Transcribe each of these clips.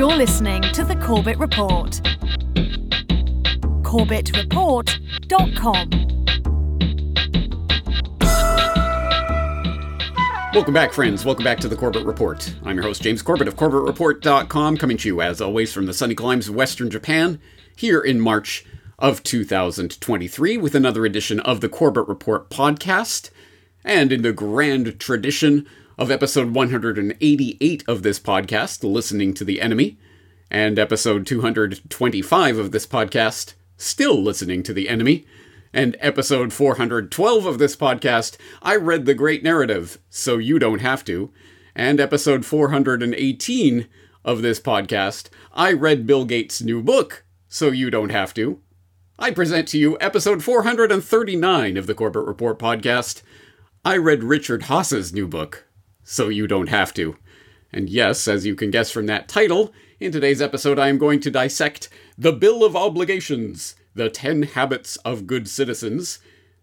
You're listening to The Corbett Report. CorbettReport.com. Welcome back, friends. Welcome back to the Corbett Report. I'm your host, James Corbett of CorbettReport.com, coming to you, as always, from the sunny climes of Western Japan, here in March of 2023, with another edition of the Corbett Report podcast. And in the grand tradition of episode 188 of this podcast, Listening to the Enemy, and episode 225 of this podcast, Still Listening to the Enemy, and episode 412 of this podcast, I read the great narrative, so you don't have to, and episode 418 of this podcast, I read Bill Gates' new book, so you don't have to. I present to you episode 439 of the Corbett Report podcast. I read Richard Haass's new book, so you don't have to. And yes, as you can guess from that title, in today's episode I am going to dissect The Bill of Obligations The Ten Habits of Good Citizens,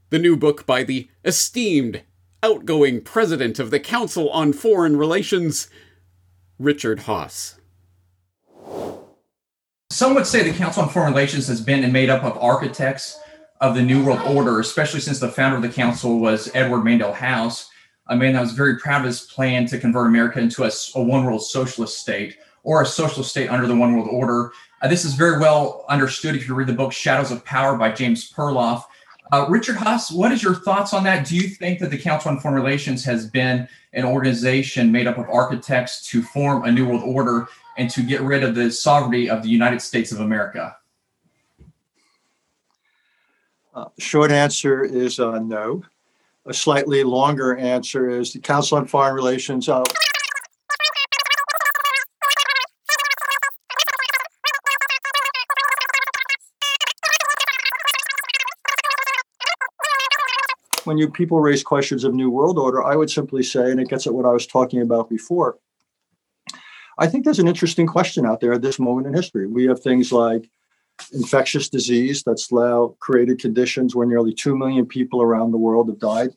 the new book by the esteemed, outgoing president of the Council on Foreign Relations, Richard Haass. Some would say the Council on Foreign Relations has been made up of architects of the New World Order, especially since the founder of the council was Edward Mandell House, a man that was very proud of his plan to convert America into a, a one world socialist state or a socialist state under the one world order. Uh, this is very well understood if you read the book Shadows of Power by James Perloff. Uh, Richard Haass, what is your thoughts on that? Do you think that the Council on Foreign Relations has been an organization made up of architects to form a new world order and to get rid of the sovereignty of the United States of America? Uh, short answer is uh, no. A slightly longer answer is the Council on Foreign Relations. Uh, when you people raise questions of new world order, I would simply say, and it gets at what I was talking about before. I think there's an interesting question out there at this moment in history. We have things like infectious disease that's now created conditions where nearly 2 million people around the world have died,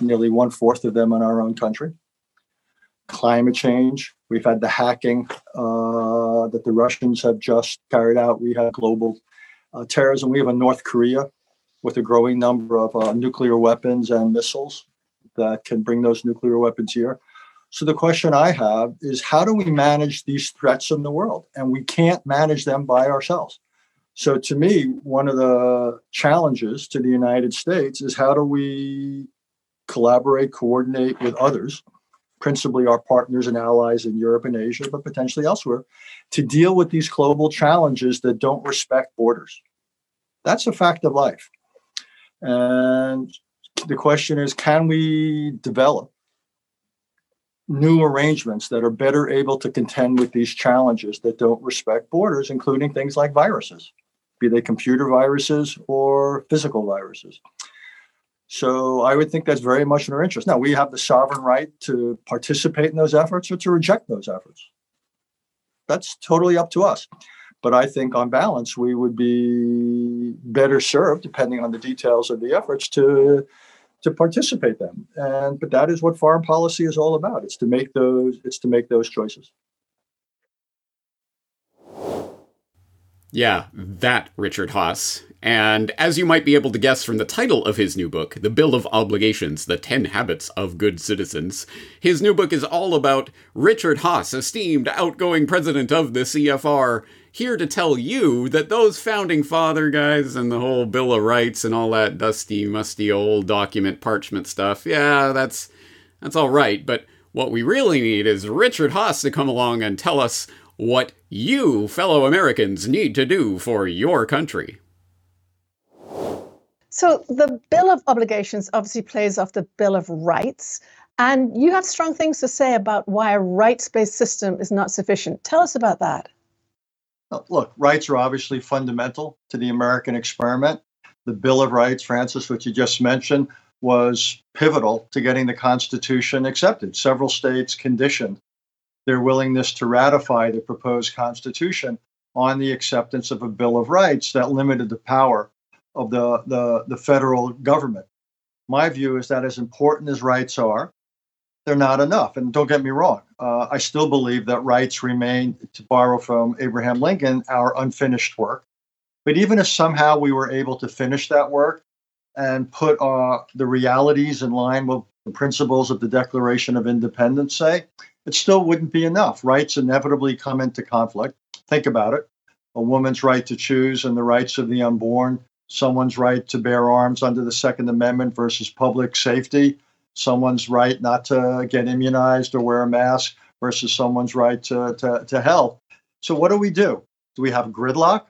nearly one fourth of them in our own country. Climate change, we've had the hacking uh, that the Russians have just carried out. We have global uh, terrorism. We have a North Korea with a growing number of uh, nuclear weapons and missiles that can bring those nuclear weapons here. So the question I have is how do we manage these threats in the world? And we can't manage them by ourselves. So to me, one of the challenges to the United States is how do we collaborate, coordinate with others, principally our partners and allies in Europe and Asia, but potentially elsewhere, to deal with these global challenges that don't respect borders. That's a fact of life. And the question is can we develop new arrangements that are better able to contend with these challenges that don't respect borders, including things like viruses? Be they computer viruses or physical viruses. So I would think that's very much in our interest. Now, we have the sovereign right to participate in those efforts or to reject those efforts. That's totally up to us. But I think on balance, we would be better served, depending on the details of the efforts, to to participate them. And but that is what foreign policy is all about. It's to make those it's to make those choices. Yeah, that Richard Haass. And as you might be able to guess from the title of his new book, The Bill of Obligations The Ten Habits of Good Citizens, his new book is all about Richard Haass, esteemed outgoing president of the CFR, here to tell you that those founding father guys and the whole Bill of Rights and all that dusty, musty old document parchment stuff, yeah, that's that's all right, but what we really need is Richard Haass to come along and tell us what you, fellow Americans, need to do for your country. So, the Bill of Obligations obviously plays off the Bill of Rights. And you have strong things to say about why a rights based system is not sufficient. Tell us about that. Look, rights are obviously fundamental to the American experiment. The Bill of Rights, Francis, which you just mentioned, was pivotal to getting the Constitution accepted. Several states conditioned their willingness to ratify the proposed Constitution on the acceptance of a Bill of Rights that limited the power of the, the, the federal government. My view is that as important as rights are, they're not enough. And don't get me wrong, uh, I still believe that rights remain, to borrow from Abraham Lincoln, our unfinished work. But even if somehow we were able to finish that work and put uh, the realities in line with the principles of the Declaration of Independence, say, it still wouldn't be enough. Rights inevitably come into conflict. Think about it a woman's right to choose and the rights of the unborn, someone's right to bear arms under the Second Amendment versus public safety, someone's right not to get immunized or wear a mask versus someone's right to, to, to health. So, what do we do? Do we have gridlock?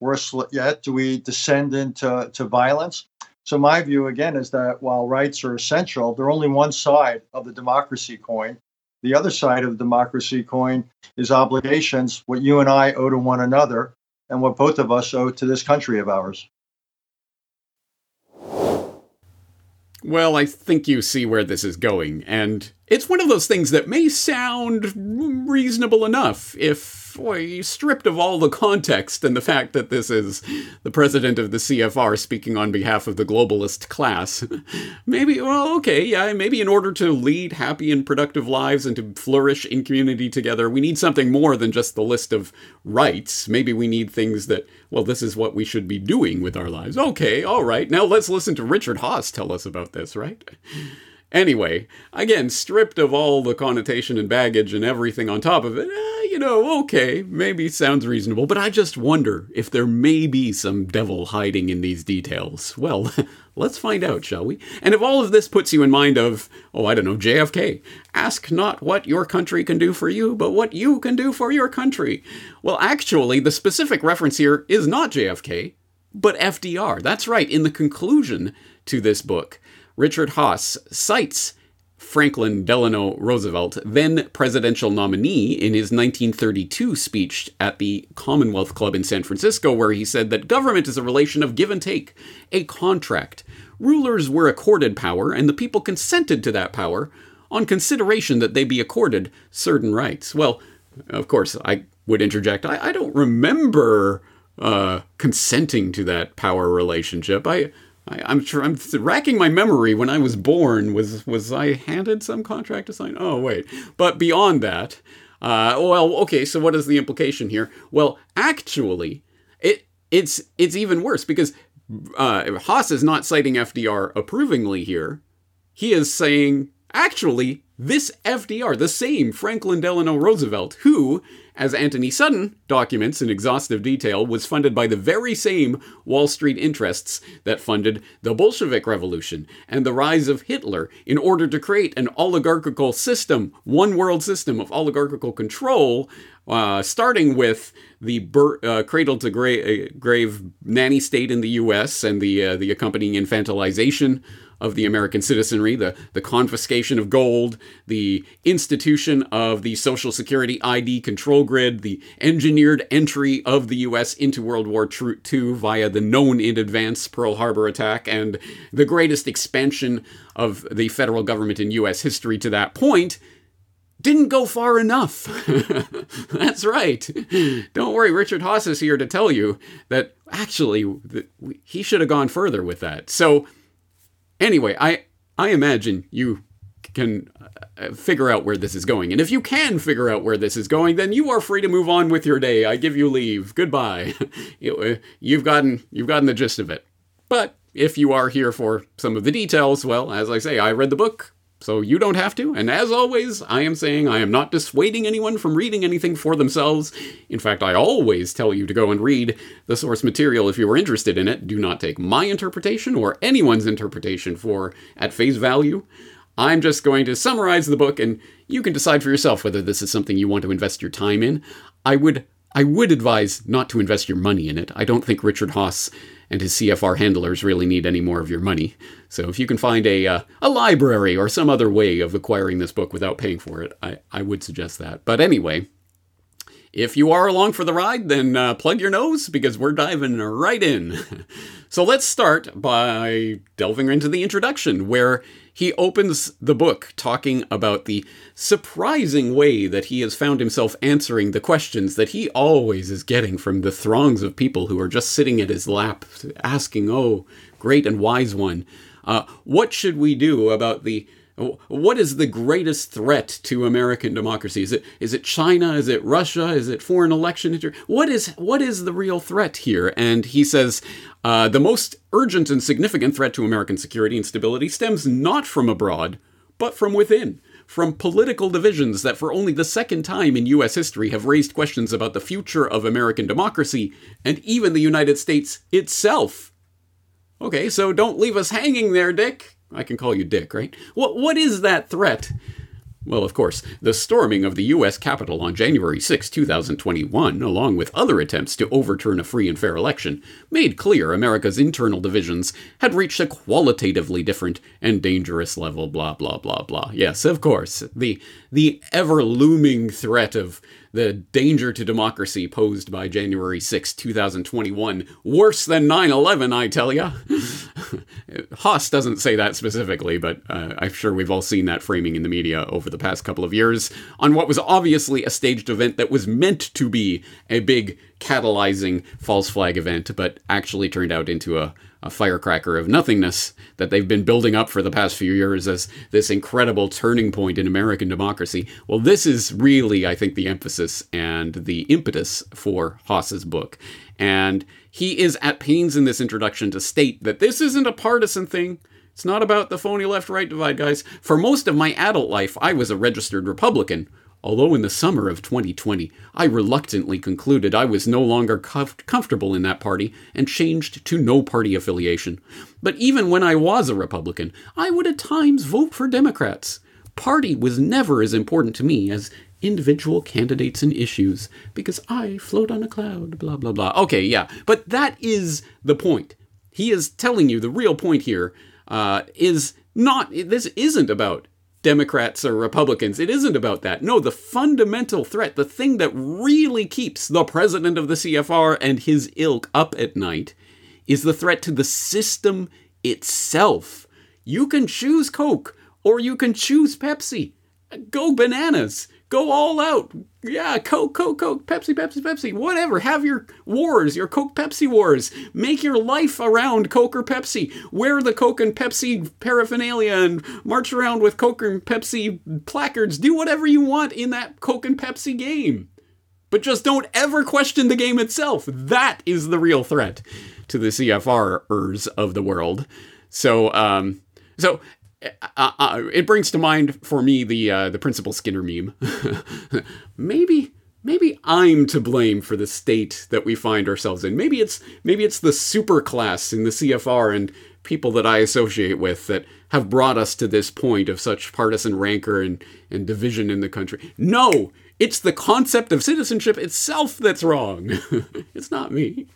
Worse yet, do we descend into to violence? So, my view again is that while rights are essential, they're only one side of the democracy coin. The other side of democracy coin is obligations, what you and I owe to one another, and what both of us owe to this country of ours. Well, I think you see where this is going, and it's one of those things that may sound reasonable enough if boy, stripped of all the context and the fact that this is the president of the CFR speaking on behalf of the globalist class. maybe, well, okay, yeah, maybe in order to lead happy and productive lives and to flourish in community together, we need something more than just the list of rights. Maybe we need things that, well, this is what we should be doing with our lives. Okay, all right, now let's listen to Richard Haass tell us about this, right? Anyway, again, stripped of all the connotation and baggage and everything on top of it, eh, you know, okay, maybe sounds reasonable, but I just wonder if there may be some devil hiding in these details. Well, let's find out, shall we? And if all of this puts you in mind of, oh, I don't know, JFK, ask not what your country can do for you, but what you can do for your country. Well, actually, the specific reference here is not JFK, but FDR. That's right, in the conclusion to this book. Richard Haass cites Franklin Delano Roosevelt, then presidential nominee, in his 1932 speech at the Commonwealth Club in San Francisco, where he said that government is a relation of give and take, a contract. Rulers were accorded power, and the people consented to that power on consideration that they be accorded certain rights. Well, of course, I would interject, I, I don't remember uh, consenting to that power relationship. I I, am sure I'm racking my memory. When I was born, was was I handed some contract to sign? Oh wait, but beyond that, uh, well, okay. So what is the implication here? Well, actually, it it's it's even worse because uh, Haass is not citing FDR approvingly here. He is saying actually this FDR, the same Franklin Delano Roosevelt, who as Antony Sutton documents in exhaustive detail, was funded by the very same Wall Street interests that funded the Bolshevik Revolution and the rise of Hitler in order to create an oligarchical system, one world system of oligarchical control, uh, starting with the bur- uh, cradle to gra- uh, grave nanny state in the U.S. and the uh, the accompanying infantilization of the American citizenry, the, the confiscation of gold, the institution of the Social Security ID control grid, the engineered entry of the U.S. into World War II via the known in advance Pearl Harbor attack, and the greatest expansion of the federal government in U.S. history to that point didn't go far enough. That's right. Don't worry, Richard Haass is here to tell you that actually he should have gone further with that. So, Anyway, I I imagine you can uh, figure out where this is going. And if you can figure out where this is going, then you are free to move on with your day. I give you leave. Goodbye. Uh, you've gotten you've gotten the gist of it. But if you are here for some of the details, well, as I say, I read the book. So you don't have to. And as always, I am saying I am not dissuading anyone from reading anything for themselves. In fact, I always tell you to go and read the source material if you are interested in it. Do not take my interpretation or anyone's interpretation for at face value. I'm just going to summarize the book and you can decide for yourself whether this is something you want to invest your time in. I would I would advise not to invest your money in it. I don't think Richard Haass and his CFR handlers really need any more of your money. So if you can find a uh, a library or some other way of acquiring this book without paying for it, I, I would suggest that. But anyway, if you are along for the ride, then uh, plug your nose because we're diving right in. so let's start by delving into the introduction, where he opens the book talking about the surprising way that he has found himself answering the questions that he always is getting from the throngs of people who are just sitting at his lap, asking, Oh, great and wise one, uh, what should we do about the what is the greatest threat to American democracy? Is it is it China? Is it Russia? Is it foreign election? What is what is the real threat here? And he says uh, the most urgent and significant threat to American security and stability stems not from abroad, but from within. From political divisions that, for only the second time in U.S. history, have raised questions about the future of American democracy and even the United States itself. Okay, so don't leave us hanging there, Dick. I can call you Dick, right? What what is that threat? Well, of course, the storming of the U.S. Capitol on January 6, 2021, along with other attempts to overturn a free and fair election, made clear America's internal divisions had reached a qualitatively different and dangerous level, blah, blah, blah, blah. Yes, of course, the, the ever looming threat of the danger to democracy posed by January 6, 2021. Worse than 9 11, I tell ya. Haass doesn't say that specifically, but uh, I'm sure we've all seen that framing in the media over the past couple of years on what was obviously a staged event that was meant to be a big catalyzing false flag event, but actually turned out into a a firecracker of nothingness that they've been building up for the past few years as this incredible turning point in American democracy. Well, this is really, I think, the emphasis and the impetus for Haass's book. And he is at pains in this introduction to state that this isn't a partisan thing. It's not about the phony left right divide, guys. For most of my adult life, I was a registered Republican although in the summer of 2020 I reluctantly concluded I was no longer comf- comfortable in that party and changed to no party affiliation. But even when I was a Republican, I would at times vote for Democrats. Party was never as important to me as individual candidates and issues because I float on a cloud, blah, blah, blah. Okay, yeah, but that is the point. He is telling you the real point here uh, is not, this isn't about Democrats or Republicans. It isn't about that. No, the fundamental threat, the thing that really keeps the president of the CFR and his ilk up at night, is the threat to the system itself. You can choose Coke or you can choose Pepsi. Go bananas. Go all out. Yeah, Coke, Coke, Coke, Pepsi, Pepsi, Pepsi, whatever. Have your wars, your Coke Pepsi wars. Make your life around Coke or Pepsi. Wear the Coke and Pepsi paraphernalia and march around with Coke and Pepsi placards. Do whatever you want in that Coke and Pepsi game. But just don't ever question the game itself. That is the real threat to the CFRers of the world. So, um, so uh, uh, it brings to mind for me the uh, the Principal Skinner meme. maybe maybe I'm to blame for the state that we find ourselves in. Maybe it's maybe it's the super class in the CFR and people that I associate with that have brought us to this point of such partisan rancor and, and division in the country. No, it's the concept of citizenship itself that's wrong. it's not me.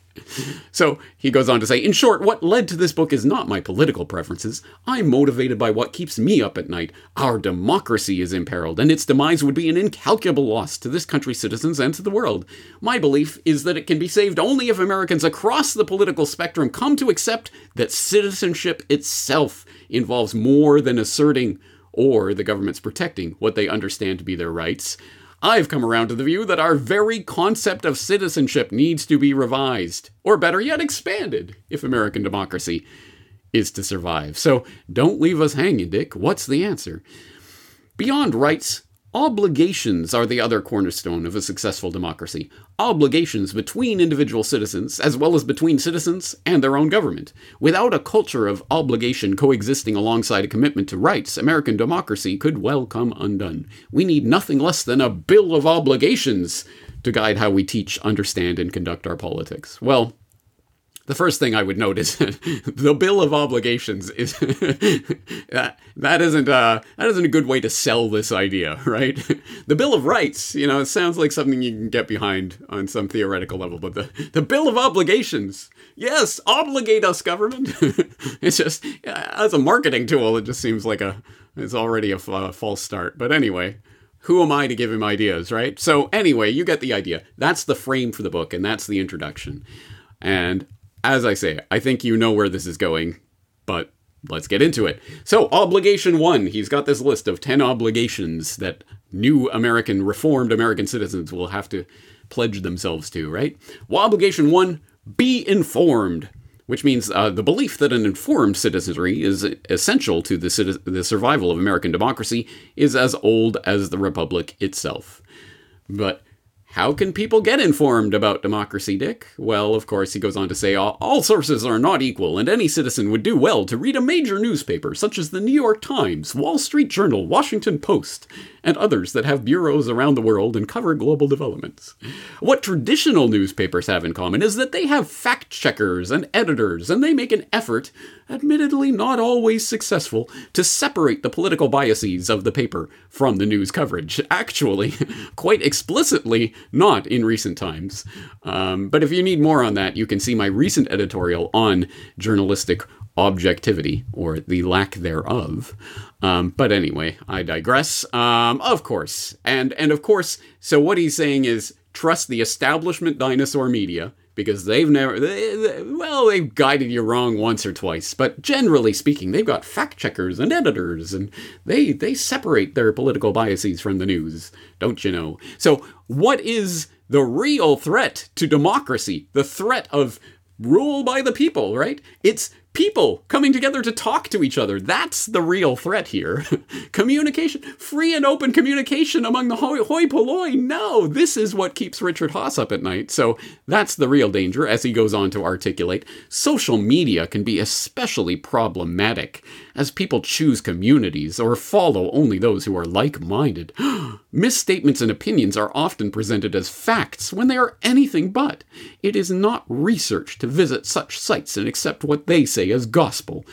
So he goes on to say, in short, what led to this book is not my political preferences. I'm motivated by what keeps me up at night. Our democracy is imperiled, and its demise would be an incalculable loss to this country's citizens and to the world. My belief is that it can be saved only if Americans across the political spectrum come to accept that citizenship itself involves more than asserting or the government's protecting what they understand to be their rights. I've come around to the view that our very concept of citizenship needs to be revised, or better yet, expanded, if American democracy is to survive. So don't leave us hanging, Dick. What's the answer? Beyond rights, Obligations are the other cornerstone of a successful democracy. Obligations between individual citizens, as well as between citizens and their own government. Without a culture of obligation coexisting alongside a commitment to rights, American democracy could well come undone. We need nothing less than a Bill of Obligations to guide how we teach, understand, and conduct our politics. Well, the first thing I would note is the bill of obligations is that that isn't uh, that isn't a good way to sell this idea, right? the bill of rights, you know, it sounds like something you can get behind on some theoretical level, but the the bill of obligations, yes, obligate us, government. it's just as a marketing tool, it just seems like a it's already a, a false start. But anyway who am I to give him ideas, right? So, anyway, you get the idea. That's the frame for the book, and that's the introduction. And as I say, I think you know where this is going, but let's get into it. So, obligation one, he's got this list of 10 obligations that new American, reformed American citizens will have to pledge themselves to, right? Well, obligation one, be informed. which means uh, the belief that an informed citizenry is essential to the, the survival of American democracy is as old as the Republic itself. But how can people get informed about democracy, Dick? Well, of course, he goes on to say all, all, sources are not equal, and any citizen would do well to read a major newspaper such as the New York Times, Wall Street Journal, Washington Post, and others that have bureaus around the world and cover global developments. What traditional newspapers have in common is that they have fact checkers and editors, and they make an effort admittedly not always successful, to separate the political biases of the paper from the news coverage. Actually, quite explicitly, not in recent times. Um, but if you need more on that, you can see my recent editorial on journalistic objectivity, or the lack thereof. Um, but anyway, I digress. Um, of course, and and of course, so what he's saying is trust the establishment dinosaur media because they've never, they, they, well, they've guided you wrong once or twice, but generally speaking, they've got fact checkers and editors, and they they separate their political biases from the news, don't you know? So, what is the real threat to democracy? The threat of rule by the people, right? It's people coming together to talk to each other. That's the real threat here. communication, free and open communication among the hoi, hoi polloi. No, this is what keeps Richard Haass up at night. So that's the real danger, as he goes on to articulate. Social media can be especially problematic as people choose communities or follow only those who are like minded. Misstatements and opinions are often presented as facts when they are anything but. It is not research to visit such sites and accept what they say as gospel.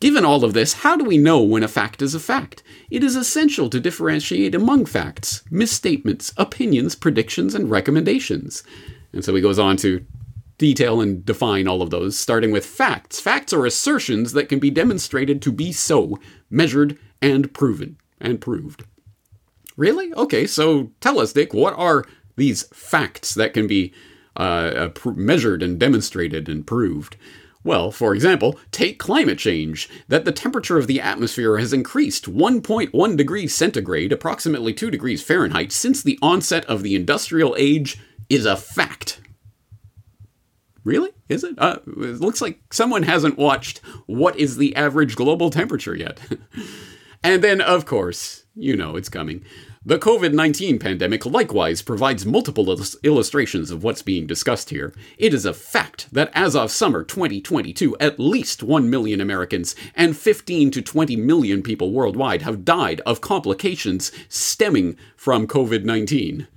Given all of this, how do we know when a fact is a fact? It is essential to differentiate among facts, misstatements, opinions, predictions, and recommendations. And so he goes on to detail and define all of those, starting with facts. Facts are assertions that can be demonstrated to be so, measured, and proven, and proved. Really? Okay, so tell us, Dick, what are these facts that can be uh, uh measured and demonstrated and proved? Well, for example, take climate change. That the temperature of the atmosphere has increased 1.1 degrees centigrade, approximately 2 degrees Fahrenheit, since the onset of the industrial age is a fact. Really? Is it? Uh, it looks like someone hasn't watched What is the Average Global Temperature yet. and then, of course, you know it's coming. The COVID 19 pandemic likewise provides multiple illustrations of what's being discussed here. It is a fact that as of summer 2022, at least 1 million Americans and 15 to 20 million people worldwide have died of complications stemming from COVID 19.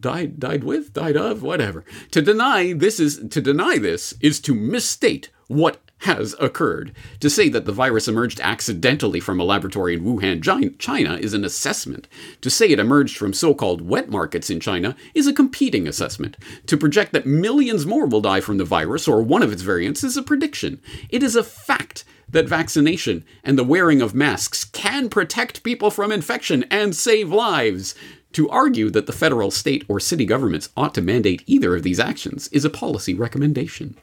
Died, died with, died of, whatever. To deny this is to deny this is to misstate what has occurred. To say that the virus emerged accidentally from a laboratory in Wuhan, China is an assessment. To say it emerged from so called wet markets in China is a competing assessment. To project that millions more will die from the virus or one of its variants is a prediction. It is a fact that vaccination and the wearing of masks can protect people from infection and save lives. To argue that the federal, state, or city governments ought to mandate either of these actions is a policy recommendation.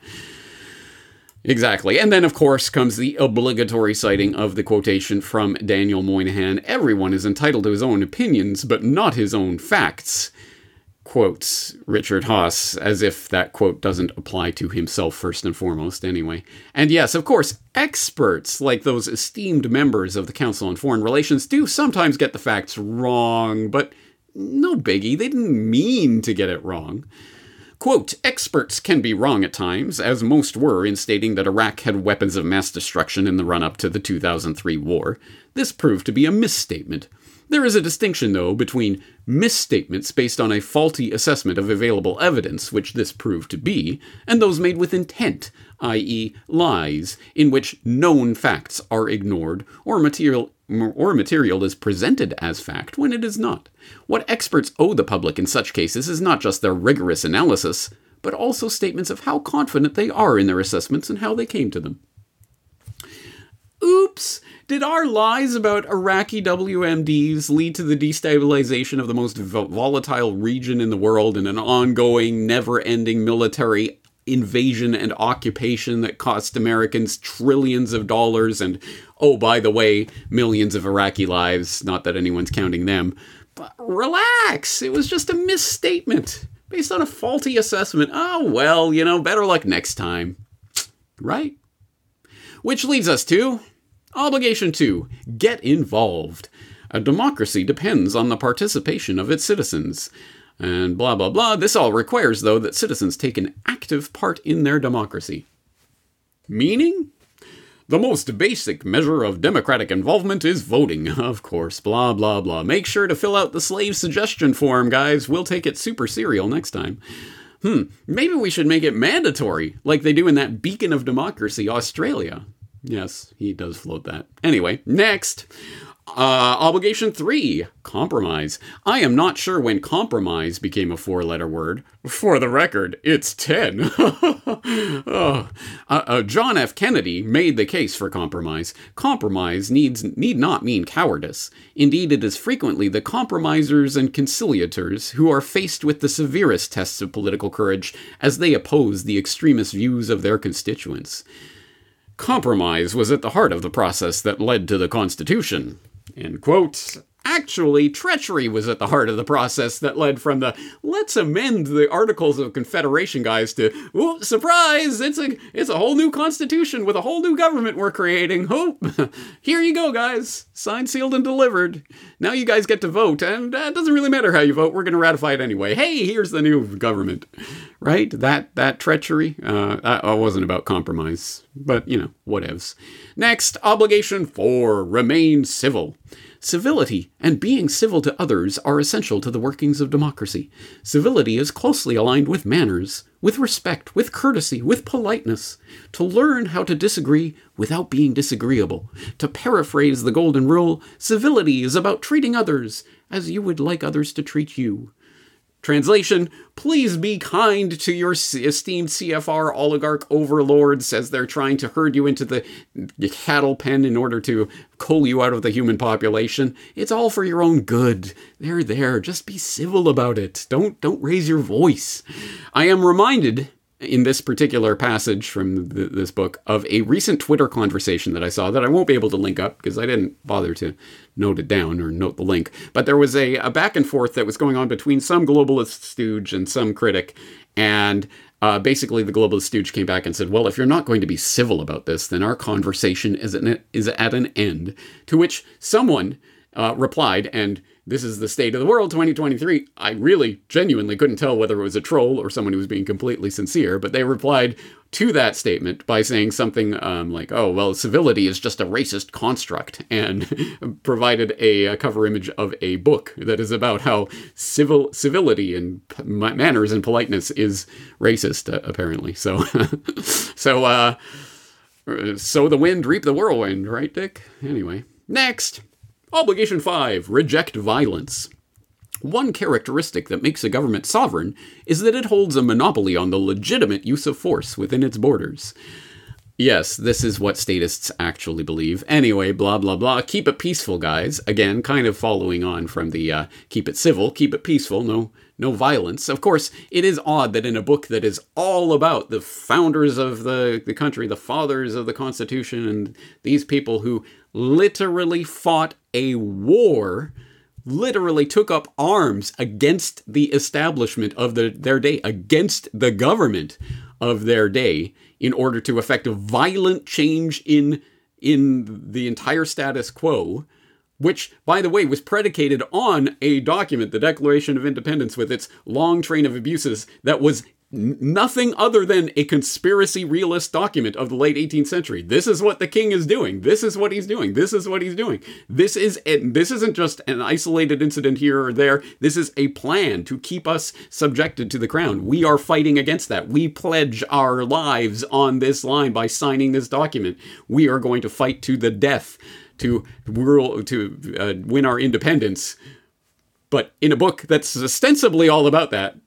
Exactly. And then, of course, comes the obligatory citing of the quotation from Daniel Moynihan Everyone is entitled to his own opinions, but not his own facts. Quotes Richard Haass, as if that quote doesn't apply to himself first and foremost, anyway. And yes, of course, experts, like those esteemed members of the Council on Foreign Relations, do sometimes get the facts wrong, but no biggie, they didn't mean to get it wrong. Quote, experts can be wrong at times, as most were in stating that Iraq had weapons of mass destruction in the run up to the 2003 war. This proved to be a misstatement. There is a distinction, though, between misstatements based on a faulty assessment of available evidence, which this proved to be, and those made with intent, i.e., lies, in which known facts are ignored or material or material is presented as fact when it is not. What experts owe the public in such cases is not just their rigorous analysis, but also statements of how confident they are in their assessments and how they came to them. Oops! Did our lies about Iraqi WMDs lead to the destabilization of the most volatile region in the world and an ongoing, never ending military invasion and occupation that cost Americans trillions of dollars and, oh, by the way, millions of Iraqi lives. Not that anyone's counting them. But relax, it was just a misstatement. based on a faulty assessment. Oh, well, you know, better luck next time. Right? Which leads us to obligation two get involved. A democracy depends on the participation of its citizens. And blah, blah, blah. This all requires, though, that citizens take an active part in their democracy. Meaning? The most basic measure of democratic involvement is voting, of course, blah, blah, blah. Make sure to fill out the slave suggestion form, guys. We'll take it super serial next time. Hmm, maybe we should make it mandatory, like they do in that beacon of democracy, Australia. Yes, he does float that. Anyway, next. Uh, obligation three, compromise. I am not sure when compromise became a four letter word. For the record, it's 10. oh. uh, uh, John F. Kennedy made the case for compromise. Compromise needs, need not mean cowardice. Indeed, it is frequently the compromisers and conciliators who are faced with the severest tests of political courage as they oppose the extremist views of their constituents. Compromise was at the heart of the process that led to the Constitution. End quote. Actually, treachery was at the heart of the process that led from the let's amend the Articles of Confederation guys to oh, surprise, it's a it's a whole new constitution with a whole new government we're creating. Oh, here you go, guys. Signed, sealed, and delivered. Now you guys get to vote, and uh, it doesn't really matter how you vote. We're going to ratify it anyway. Hey, here's the new government. Right? That that treachery. Uh, that wasn't about compromise, but you know, whatevs. Next, obligation four: remain civil. Civility and being civil to others are essential to the workings of democracy. Civility is closely aligned with manners, with respect, with courtesy, with politeness. To learn how to disagree without being disagreeable. To paraphrase the Golden Rule, civility is about treating others as you would like others to treat you. Translation, please be kind to your esteemed CFR oligarch overlords as they're trying to herd you into the cattle pen in order to cull you out of the human population. It's all for your own good. They're there. Just be civil about it. Don't don't raise your voice. I am reminded in this particular passage from the, this book of a recent Twitter conversation that I saw that I won't be able to link up because I didn't bother to note it down or note the link. But there was a, a back and forth that was going on between some globalist stooge and some critic. And uh, basically, the globalist stooge came back and said, Well, if you're not going to be civil about this, then our conversation is, an, is at an end. To which someone uh, replied, and this is the state of the world 2023. I really genuinely couldn't tell whether it was a troll or someone who was being completely sincere, but they replied to that statement by saying something um, like, oh, well, civility is just a racist construct, and provided a, a, cover image of a book that is about how civil civility and p- manners and politeness is racist, uh, apparently. So, so, uh, sow the wind, reap the whirlwind, right, Dick? Anyway, next. Obligation 5 Reject violence. One characteristic that makes a government sovereign is that it holds a monopoly on the legitimate use of force within its borders. Yes, this is what statists actually believe. Anyway, blah, blah, blah. Keep it peaceful, guys. Again, kind of following on from the uh, keep it civil, keep it peaceful, no, no violence. Of course, it is odd that in a book that is all about the founders of the, the country, the fathers of the Constitution, and these people who literally fought a war, literally took up arms against the establishment of the, their day, against the government of their day, in order to effect a violent change in in the entire status quo, which, by the way, was predicated on a document, the Declaration of Independence, with its long train of abuses, that was nothing other than a conspiracy realist document of the late 18th century. This is what the king is doing. This is what he's doing. This is what he's doing. This is. This isn't just an isolated incident here or there. This is a plan to keep us subjected to the crown. We are fighting against that. We pledge our lives on this line by signing this document. We are going to fight to the death to rule to uh, win our independence. But in a book that's ostensibly all about that,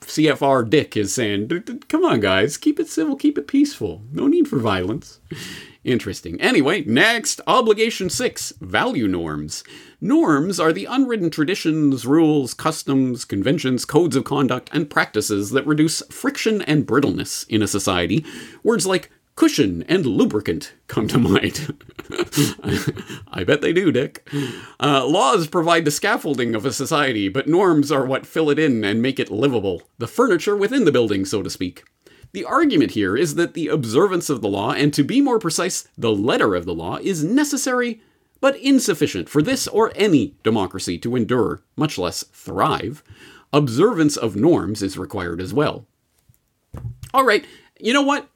CFR Dick is saying, come on, guys, keep it civil, keep it peaceful. No need for violence. Interesting. Anyway, next, obligation six value norms. Norms are the unwritten traditions, rules, customs, conventions, codes of conduct, and practices that reduce friction and brittleness in a society. Words like cushion, and lubricant come to mind. I bet they do, Dick. Uh, laws provide the scaffolding of a society, but norms are what fill it in and make it livable, the furniture within the building, so to speak. The argument here is that the observance of the law, and to be more precise, the letter of the law, is necessary but insufficient for this or any democracy to endure, much less thrive. Observance of norms is required as well. All right, you know what?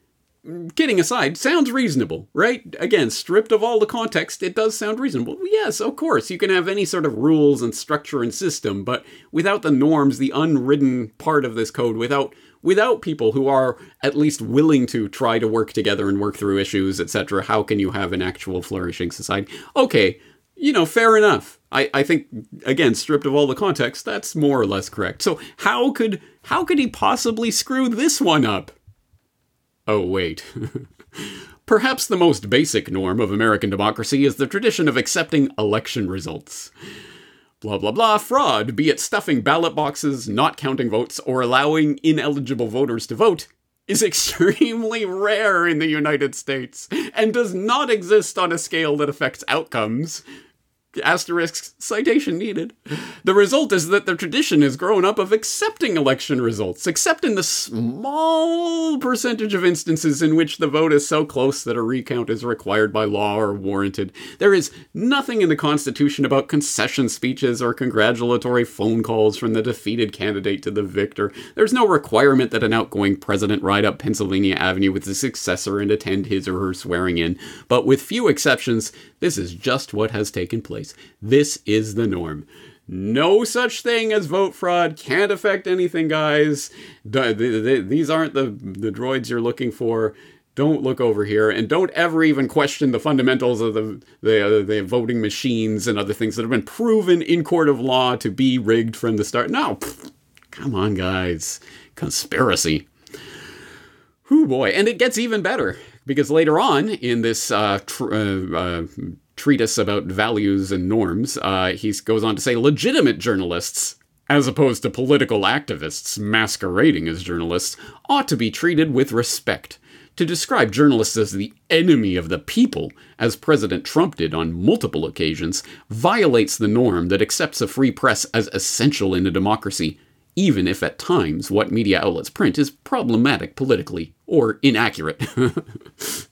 Kidding aside, sounds reasonable, right? Again, stripped of all the context, it does sound reasonable. Yes, of course, you can have any sort of rules and structure and system, but without the norms, the unwritten part of this code, without without people who are at least willing to try to work together and work through issues, etc., how can you have an actual flourishing society? Okay, you know, fair enough. I, I think again, stripped of all the context, that's more or less correct. So how could how could he possibly screw this one up? Oh wait. Perhaps the most basic norm of American democracy is the tradition of accepting election results blah blah blah fraud, be it stuffing ballot boxes, not counting votes, or allowing ineligible voters to vote, is extremely rare in the United States and does not exist on a scale that affects outcomes, asterisk citation needed. The result is that the tradition has grown up of accepting election results, except in the small percentage of instances in which the vote is so close that a recount is required by law or warranted. There is nothing in the Constitution about concession speeches or congratulatory phone calls from the defeated candidate to the victor. There's no requirement that an outgoing president ride up Pennsylvania Avenue with his successor and attend his or her swearing in. But with few exceptions, this is just what has taken place. This is the norm. No such thing as vote fraud. Can't affect anything, guys. These aren't the, the droids you're looking for. Don't look over here, and don't ever even question the fundamentals of the the, uh, the voting machines and other things that have been proven in court of law to be rigged from the start. No, come on, guys, conspiracy. Whoo boy, and it gets even better because later on in this uh, tr- uh, uh, treatise about values and norms, uh, he goes on to say legitimate journalists, as opposed to political activists masquerading as journalists, ought to be treated with respect. To describe journalists as the enemy of the people, as President Trump did on multiple occasions, violates the norm that accepts a free press as essential in a democracy, even if at times what media outlets print is problematic politically or inaccurate.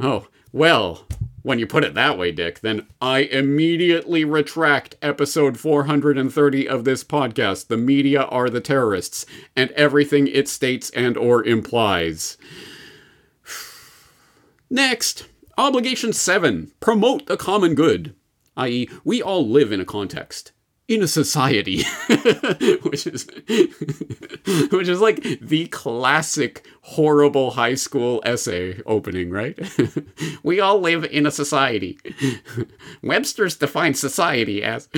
oh, well, when you put it that way, Dick, then I immediately retract episode 430 of this podcast. The media are the terrorists, and everything it states and or implies. Next, obligation 7, promote the common good, i.e., we all live in a context in a society, which is which is like the classic horrible high school essay opening, right? we all live in a society. Webster's defines society as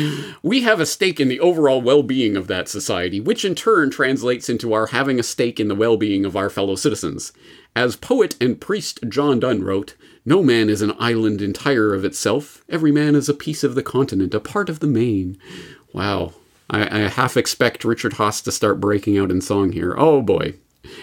we have a stake in the overall well-being of that society, which in turn translates into our having a stake in the well-being of our fellow citizens. As poet and priest John Donne wrote, no man is an island entire of itself. Every man is a piece of the continent, a part of the main. Wow. I, I half expect Richard Haass to start breaking out in song here. Oh boy.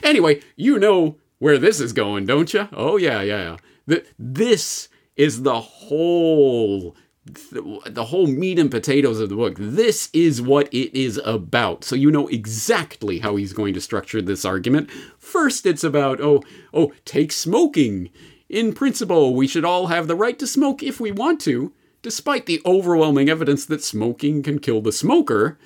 Anyway, you know where this is going, don't you? Oh yeah, yeah, yeah. The, this is the whole the whole meat and potatoes of the book. This is what it is about. So you know exactly how he's going to structure this argument. First, it's about, oh, oh, take smoking. In principle, we should all have the right to smoke if we want to despite the overwhelming evidence that smoking can kill the smoker.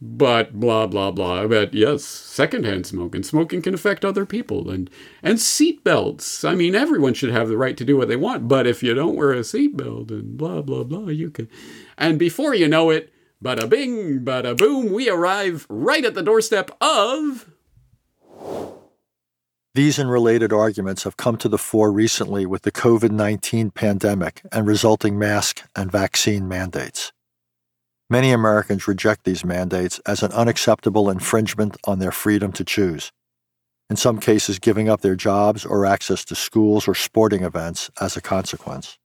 But blah blah blah. But yes, secondhand smoke and Smoking can affect other people and and seatbelts. I mean, everyone should have the right to do what they want. But if you don't wear a seatbelt and blah blah blah, you can. And before you know it, bada bing, bada boom, we arrive right at the doorstep of these and related arguments have come to the fore recently with the COVID 19 pandemic and resulting mask and vaccine mandates. Many Americans reject these mandates as an unacceptable infringement on their freedom to choose, in some cases, giving up their jobs or access to schools or sporting events as a consequence.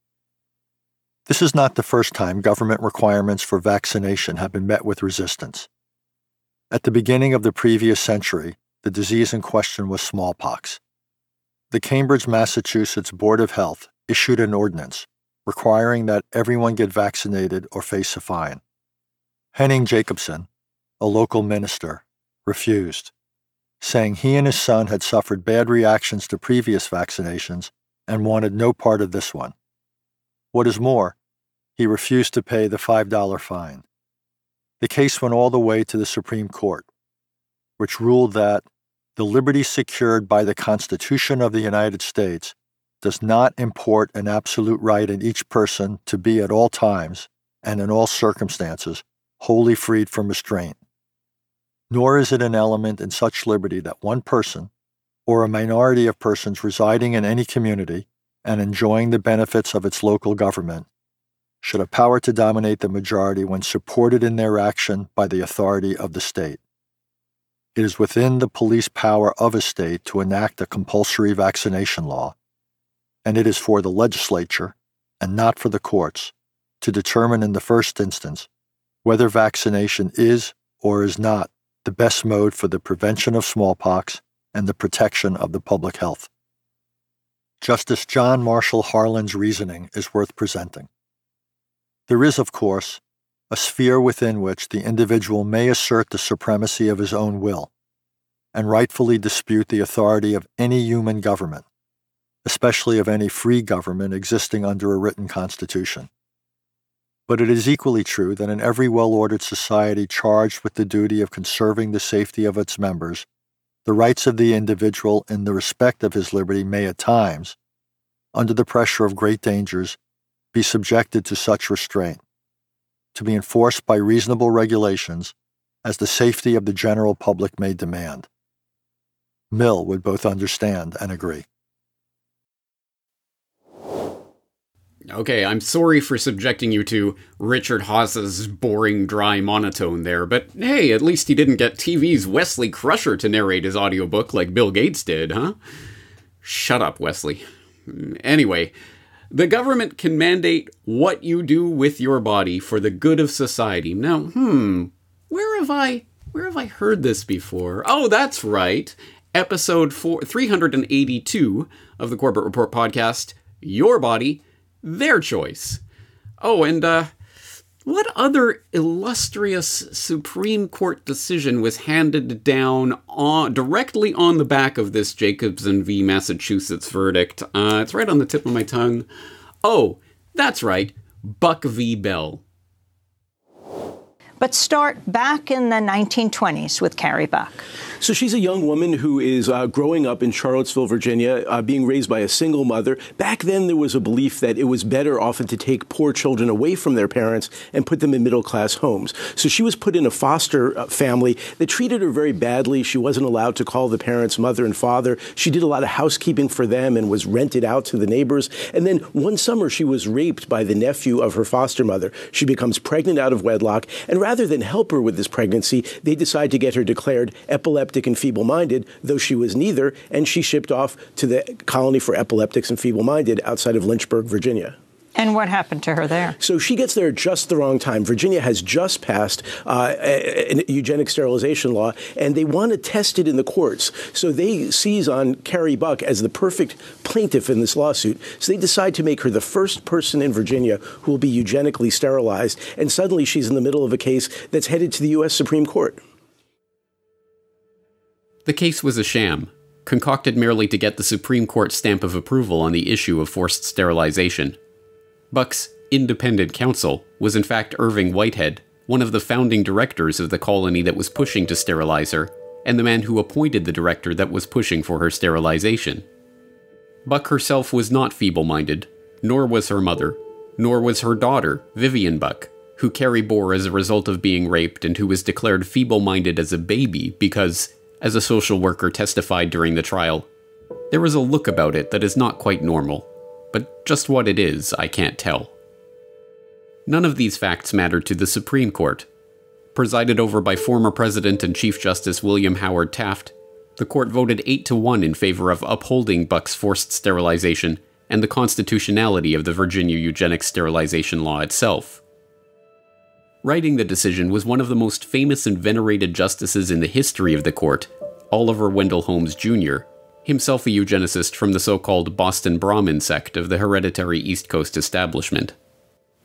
This is not the first time government requirements for vaccination have been met with resistance. At the beginning of the previous century, the disease in question was smallpox. the Cambridge, Massachusetts Board of Health issued an ordinance requiring that everyone get vaccinated or face a fine. Henning Jacobson, a local minister, refused, saying he and his son had suffered bad reactions to previous vaccinations and wanted no part of this one. What is more, he refused to pay the $5 fine. The case went all the way to the Supreme Court, which ruled that the liberty secured by the Constitution of the United States does not import an absolute right in each person to be at all times and in all circumstances wholly freed from restraint. Nor is it an element in such liberty that one person, or a minority of persons residing in any community and enjoying the benefits of its local government, should have power to dominate the majority when supported in their action by the authority of the state. It is within the police power of a state to enact a compulsory vaccination law and it is for the legislature, and not for the courts, to determine in the first instance whether vaccination is or is not the best mode for the prevention of smallpox and the protection of the public health. Justice John Marshall Harlan's reasoning is worth presenting. There is, of course, a sphere within which the individual may assert the supremacy of his own will and rightfully dispute the authority of any human government especially of any free government existing under a written constitution. But it is equally true that in every well ordered society charged with the duty of conserving the safety of its members, the rights of the individual in the respect of his liberty may at times, under the pressure of great dangers, be subjected to such restraint, to be enforced by reasonable regulations as the safety of the general public may demand. Mill would both understand and agree. Okay, I'm sorry for subjecting you to Richard Haass's boring, dry monotone there, but hey, at least he didn't get TV's Wesley Crusher to narrate his audiobook like Bill Gates did, huh? Shut up, Wesley. Anyway, the government can mandate what you do with your body for the good of society. Now, hmm, where have I where have I heard this before? Oh, that's right. Episode 4 382 of the Corbett Report podcast, Your Body their choice. Oh, and uh, what other illustrious Supreme Court decision was handed down on, directly on the back of this Jacobson v. Massachusetts verdict? Uh, it's right on the tip of my tongue. Oh, that's right, Buck v. Bell. But start back in the 1920s with Carrie Buck. So she's a young woman who is uh, growing up in Charlottesville, Virginia, uh, being raised by a single mother. Back then, there was a belief that it was better often to take poor children away from their parents and put them in middle class homes. So she was put in a foster uh, family that treated her very badly. She wasn't allowed to call the parents mother and father. She did a lot of housekeeping for them and was rented out to the neighbors. And then one summer, she was raped by the nephew of her foster mother. She becomes pregnant out of wedlock. And rather than help her with this pregnancy, they decide to get her declared epileptic and feeble minded, though she was neither, and she shipped off to the colony for epileptics and feeble minded outside of Lynchburg, Virginia. And what happened to her there? So she gets there just the wrong time. Virginia has just passed uh, an eugenic sterilization law, and they want to test it in the courts. So they seize on Carrie Buck as the perfect plaintiff in this lawsuit. So they decide to make her the first person in Virginia who will be eugenically sterilized. And suddenly she's in the middle of a case that's headed to the U.S. Supreme Court. The case was a sham, concocted merely to get the Supreme Court stamp of approval on the issue of forced sterilization. Buck's independent counsel was in fact Irving Whitehead, one of the founding directors of the colony that was pushing to sterilize her, and the man who appointed the director that was pushing for her sterilization. Buck herself was not feeble minded, nor was her mother, nor was her daughter, Vivian Buck, who Carrie bore as a result of being raped and who was declared feeble minded as a baby because as a social worker testified during the trial. There was a look about it that is not quite normal, but just what it is, I can't tell. None of these facts matter to the Supreme Court. Presided over by former President and Chief Justice William Howard Taft, the court voted 8 to 1 in favor of upholding Buck's forced sterilization and the constitutionality of the Virginia eugenics sterilization law itself. Writing the decision was one of the most famous and venerated justices in the history of the court, Oliver Wendell Holmes Jr., himself a eugenicist from the so called Boston Brahmin sect of the hereditary East Coast establishment.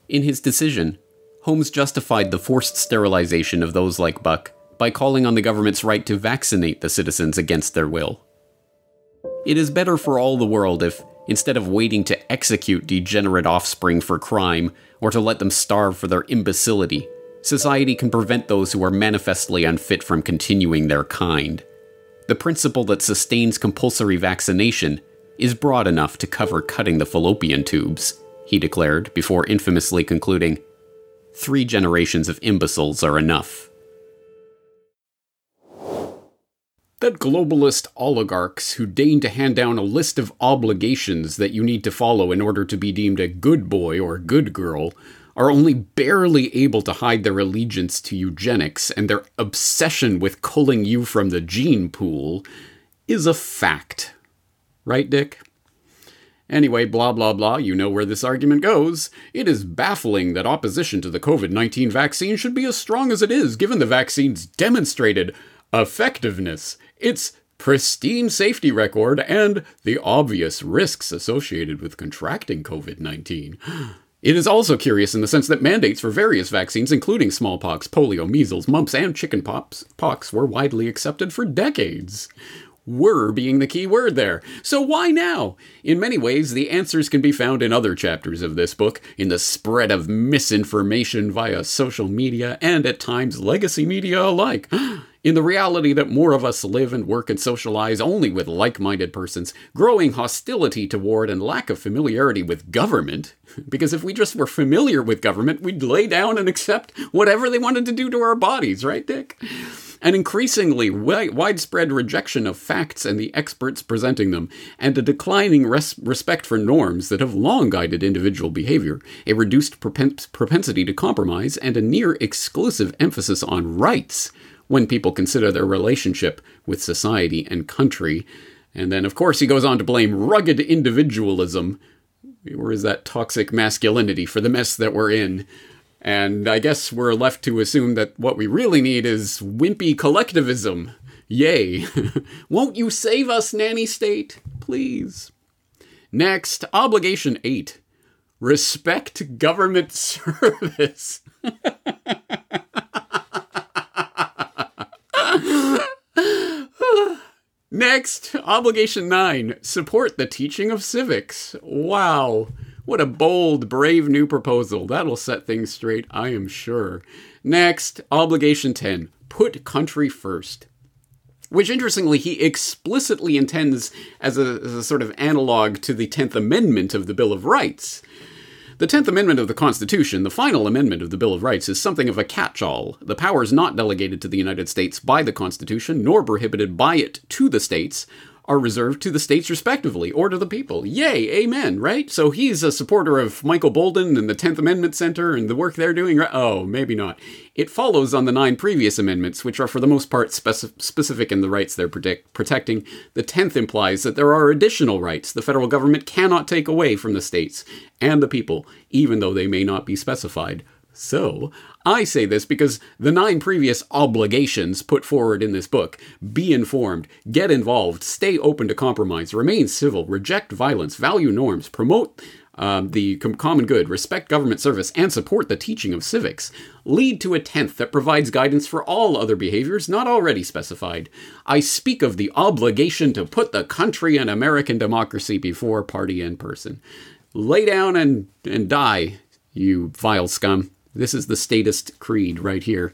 In his decision, Holmes justified the forced sterilization of those like Buck by calling on the government's right to vaccinate the citizens against their will. It is better for all the world if, instead of waiting to execute degenerate offspring for crime or to let them starve for their imbecility, society can prevent those who are manifestly unfit from continuing their kind. The principle that sustains compulsory vaccination is broad enough to cover cutting the fallopian tubes, he declared before infamously concluding, Three generations of imbeciles are enough. That globalist oligarchs who deign to hand down a list of obligations that you need to follow in order to be deemed a good boy or good girl are only barely able to hide their allegiance to eugenics and their obsession with culling you from the gene pool is a fact. Right, Dick? Anyway, blah blah blah, you know where this argument goes. It is baffling that opposition to the COVID 19 vaccine should be as strong as it is, given the vaccine's demonstrated effectiveness, its pristine safety record, and the obvious risks associated with contracting COVID 19. It is also curious in the sense that mandates for various vaccines, including smallpox, polio, measles, mumps, and chickenpox, pox, were widely accepted for decades were being the key word there. So why now? In many ways, the answers can be found in other chapters of this book, in the spread of misinformation via social media and at times legacy media alike. In the reality that more of us live and work and socialize only with like minded persons, growing hostility toward and lack of familiarity with government. Because if we just were familiar with government, we'd lay down and accept whatever they wanted to do to our bodies, right, Dick? an increasingly wi- widespread rejection of facts and the experts presenting them, and a declining res- respect for norms that have long guided individual behavior, a reduced propen- propensity to compromise, and a near exclusive emphasis on rights when people consider their relationship with society and country. And then, of course, he goes on to blame rugged individualism, or is that toxic masculinity, for the mess that we're in. And I guess we're left to assume that what we really need is wimpy collectivism. Yay. Won't you save us, nanny state? Please. Next, obligation 8 respect government service. Next, obligation 9 support the teaching of civics. Wow. What a bold, brave new proposal. That'll set things straight, I am sure. Next, obligation 10 put country first. Which, interestingly, he explicitly intends as a, as a sort of analog to the 10th Amendment of the Bill of Rights. The 10th Amendment of the Constitution, the final amendment of the Bill of Rights, is something of a catch all. The powers not delegated to the United States by the Constitution, nor prohibited by it to the states, are reserved to the states respectively or to the people. Yay, amen, right? So he's a supporter of Michael Boldin and the 10th Amendment Center and the work they're doing. Right? Oh, maybe not. It follows on the nine previous amendments, which are for the most part speci- specific in the rights they're protect- protecting. The 10th implies that there are additional rights the federal government cannot take away from the states and the people, even though they may not be specified. So, I say this because the nine previous obligations put forward in this book be informed, get involved, stay open to compromise, remain civil, reject violence, value norms, promote um, the com- common good, respect government service, and support the teaching of civics, lead to a tenth that provides guidance for all other behaviors not already specified. I speak of the obligation to put the country and American democracy before party and person. Lay down and, and die, you vile scum. This is the statist creed right here.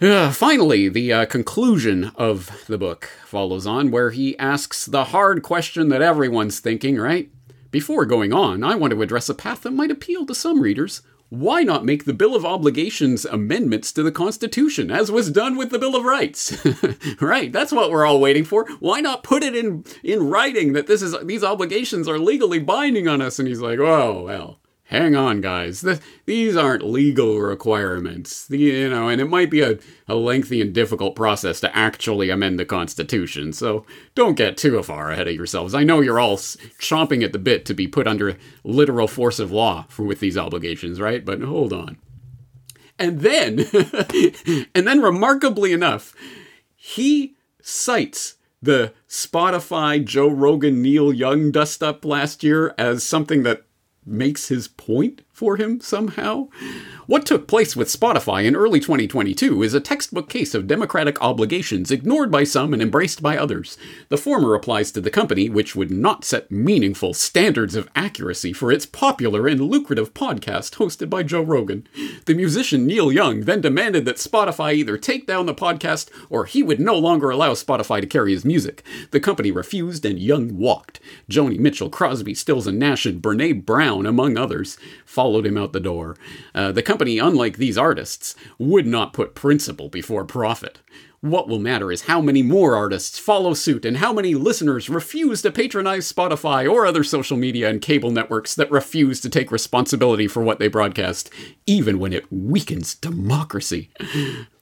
Uh, finally, the uh, conclusion of the book follows on, where he asks the hard question that everyone's thinking, right? Before going on, I want to address a path that might appeal to some readers. Why not make the Bill of Obligations amendments to the Constitution, as was done with the Bill of Rights? right, that's what we're all waiting for. Why not put it in in writing that this is these obligations are legally binding on us? And he's like, oh well, hang on, guys. The, these aren't legal requirements. The, you know, and it might be a, a lengthy and difficult process to actually amend the Constitution, so don't get too far ahead of yourselves. I know you're all chomping at the bit to be put under literal force of law for, with these obligations, right? But hold on. And then, and then remarkably enough, he cites the Spotify Joe Rogan Neil Young dust up last year as something that makes his point for him somehow? What took place with Spotify in early 2022 is a textbook case of democratic obligations ignored by some and embraced by others. The former applies to the company, which would not set meaningful standards of accuracy for its popular and lucrative podcast hosted by Joe Rogan. The musician Neil Young then demanded that Spotify either take down the podcast or he would no longer allow Spotify to carry his music. The company refused and Young walked. Joni Mitchell, Crosby, Stills and Nash, and Brene Brown, among others, followed him out the door. Uh, the company, unlike these artists, would not put principle before profit. What will matter is how many more artists follow suit and how many listeners refuse to patronize Spotify or other social media and cable networks that refuse to take responsibility for what they broadcast, even when it weakens democracy.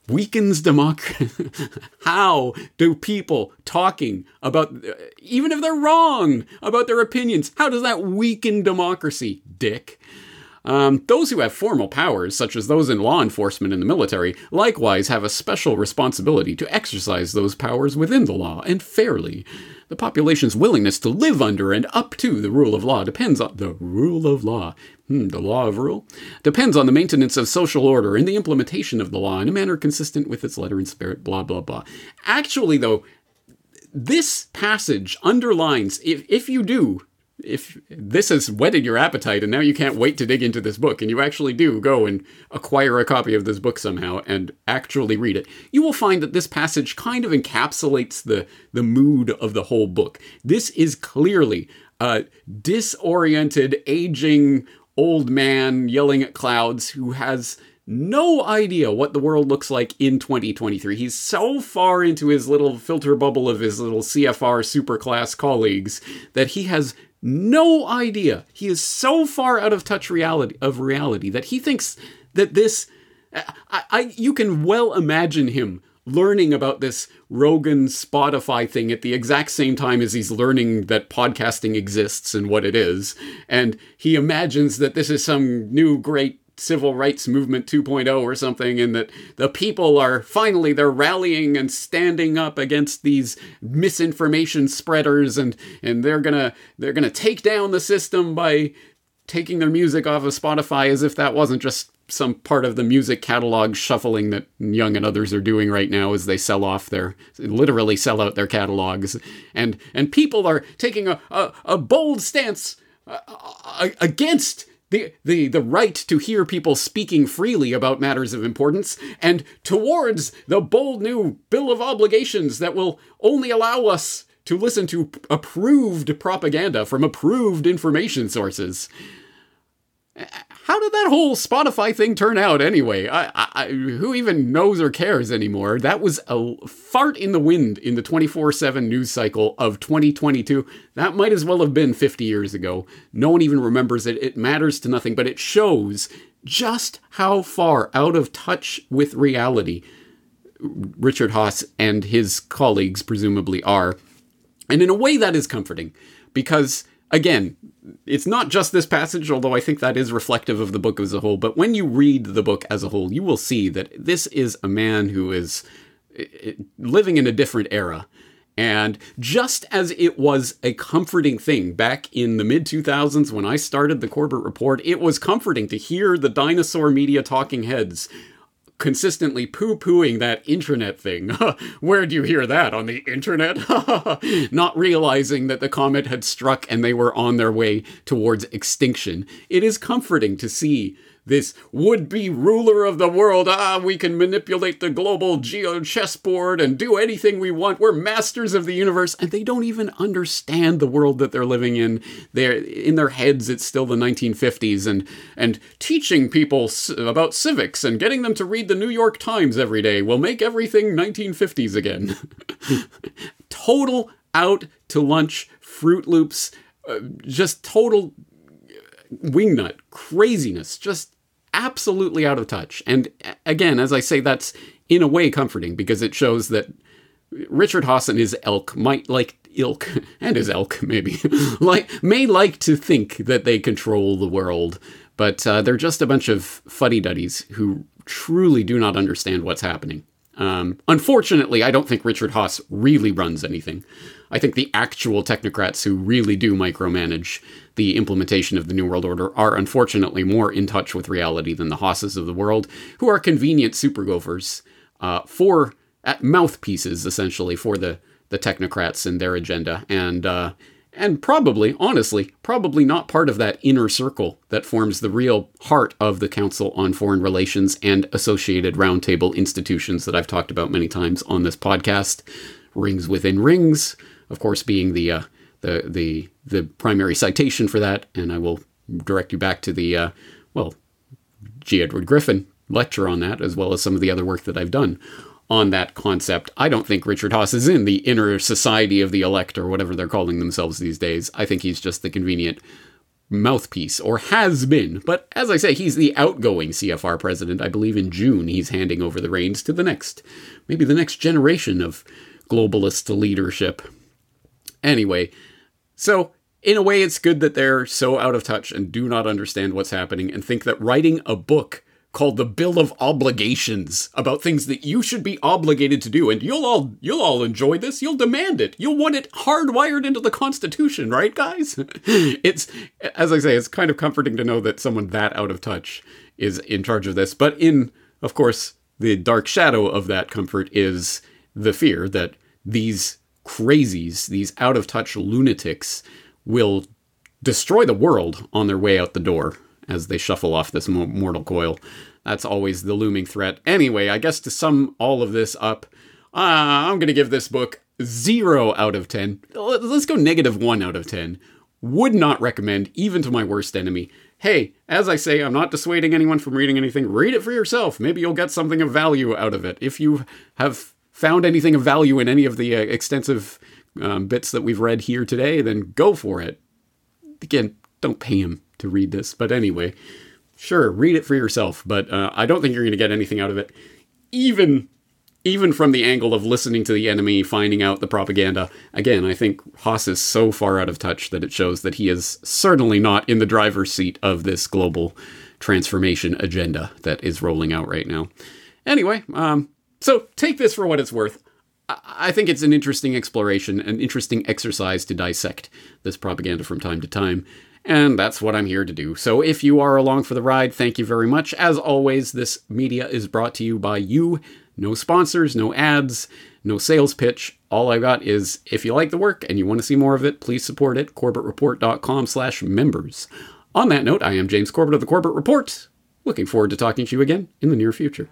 Weakens democracy. how do people talking about, even if they're wrong about their opinions, how does that weaken democracy, dick? Um, those who have formal powers, such as those in law enforcement and the military, likewise have a special responsibility to exercise those powers within the law and fairly. The population's willingness to live under and up to the rule of law depends on the rule of law. Hmm, the law of rule depends on the maintenance of social order and the implementation of the law in a manner consistent with its letter and spirit. Blah blah blah. Actually, though, this passage underlines if if you do if this has whetted your appetite and now you can't wait to dig into this book and you actually do go and acquire a copy of this book somehow and actually read it you will find that this passage kind of encapsulates the the mood of the whole book. This is clearly a disoriented aging old man yelling at clouds who has no idea what the world looks like in 2023. He's so far into his little filter bubble of his little CFR superclass colleagues that he has no idea. He is so far out of touch reality of reality that he thinks that this I, I you can well imagine him learning about this Rogan Spotify thing at the exact same time as he's learning that podcasting exists and what it is. And he imagines that this is some new great civil rights movement 2.0 or something and that the people are finally they're rallying and standing up against these misinformation spreaders and and they're going to they're going to take down the system by taking their music off of Spotify as if that wasn't just some part of the music catalog shuffling that Young and others are doing right now as they sell off their literally sell out their catalogs. And and people are taking a a, a bold stance uh, uh against the, the, the right to hear people speaking freely about matters of importance, and towards the bold new Bill of Obligations that will only allow us to listen to approved propaganda from approved information sources how did that whole Spotify thing turn out anyway? I, I, who even knows or cares anymore? That was a fart in the wind in the 24 7 news cycle of 2022. That might as well have been 50 years ago. No one even remembers it. It matters to nothing, but it shows just how far out of touch with reality Richard Haass and his colleagues presumably are. And in a way, that is comforting because again, it's not just this passage, although I think that is reflective of the book as a whole. But when you read the book as a whole, you will see that this is a man who is living in a different era. And just as it was a comforting thing back in the mid 2000s when I started the Corbett Report, it was comforting to hear the dinosaur media talking heads consistently poo pooing that internet thing. Where do you hear that? On the internet? Not realizing that the comet had struck and they were on their way towards extinction. It is comforting to see this would be ruler of the world. Ah, we can manipulate the global geo chessboard and do anything we want. We're masters of the universe. And they don't even understand the world that they're living in. They're in their heads, it's still the 1950s. And, and teaching people about civics and getting them to read the New York Times every day will make everything 1950s again. total out to lunch, Fruit Loops, uh, just total wingnut craziness just absolutely out of touch. And again, as I say, that's in a way comforting because it shows that Richard Haass and his elk might like ilk and his elk maybe like may like to think that they control the world, but uh, they're just a bunch of fuddy duddies who truly do not understand what's happening. Um, unfortunately, I don't think Richard Haass really runs anything. I think the actual technocrats who really do micromanage the implementation of the New World Order are unfortunately more in touch with reality than the Haasses of the world, who are convenient super gophers uh, for mouthpieces essentially for the the technocrats and their agenda, and uh, and probably, honestly, probably not part of that inner circle that forms the real heart of the Council on Foreign Relations and associated roundtable institutions that I've talked about many times on this podcast. Rings within rings, of course, being the uh, the the the primary citation for that, and I will direct you back to the uh, well, G. Edward Griffin lecture on that, as well as some of the other work that I've done on that concept. I don't think Richard Haass is in the inner society of the elect or whatever they're calling themselves these days. I think he's just the convenient mouthpiece, or has been. But as I say, he's the outgoing CFR president. I believe in June he's handing over the reins to the next, maybe the next generation of globalist leadership. Anyway, so in a way, it's good that they're so out of touch and do not understand what's happening and think that writing a book called the Bill of Obligations about things that you should be obligated to do. And you'll all you'll all enjoy this. You'll demand it. You'll want it hardwired into the Constitution, right, guys? it's as I say, it's kind of comforting to know that someone that out of touch is in charge of this. But in, of course, the dark shadow of that comfort is the fear that these crazies, these out of touch lunatics, will destroy the world on their way out the door as they shuffle off this mortal coil. That's always the looming threat. Anyway, I guess to sum all of this up, uh, I'm going to give this book 0 out of 10. Let's go negative 1 out of 10. Would not recommend, even to my worst enemy. Hey, as I say, I'm not dissuading anyone from reading anything. Read it for yourself. Maybe you'll get something of value out of it. If you have found anything of value in any of the uh, extensive um, bits that we've read here today, then go for it. Again, don't pay him to read this. But anyway, sure, read it for yourself. But uh, I don't think you're going to get anything out of it, even even from the angle of listening to the enemy, finding out the propaganda. Again, I think Haass is so far out of touch that it shows that he is certainly not in the driver's seat of this global transformation agenda that is rolling out right now. Anyway, um, so take this for what it's worth. I think it's an interesting exploration, an interesting exercise to dissect this propaganda from time to time. And that's what I'm here to do. So if you are along for the ride, thank you very much. As always, this media is brought to you by you. No sponsors, no ads, no sales pitch. All I got is if you like the work and you want to see more of it, please support it. CorbettReport.com slash members. On that note, I am James Corbett of the Corbett Report. Looking forward to talking to you again in the near future.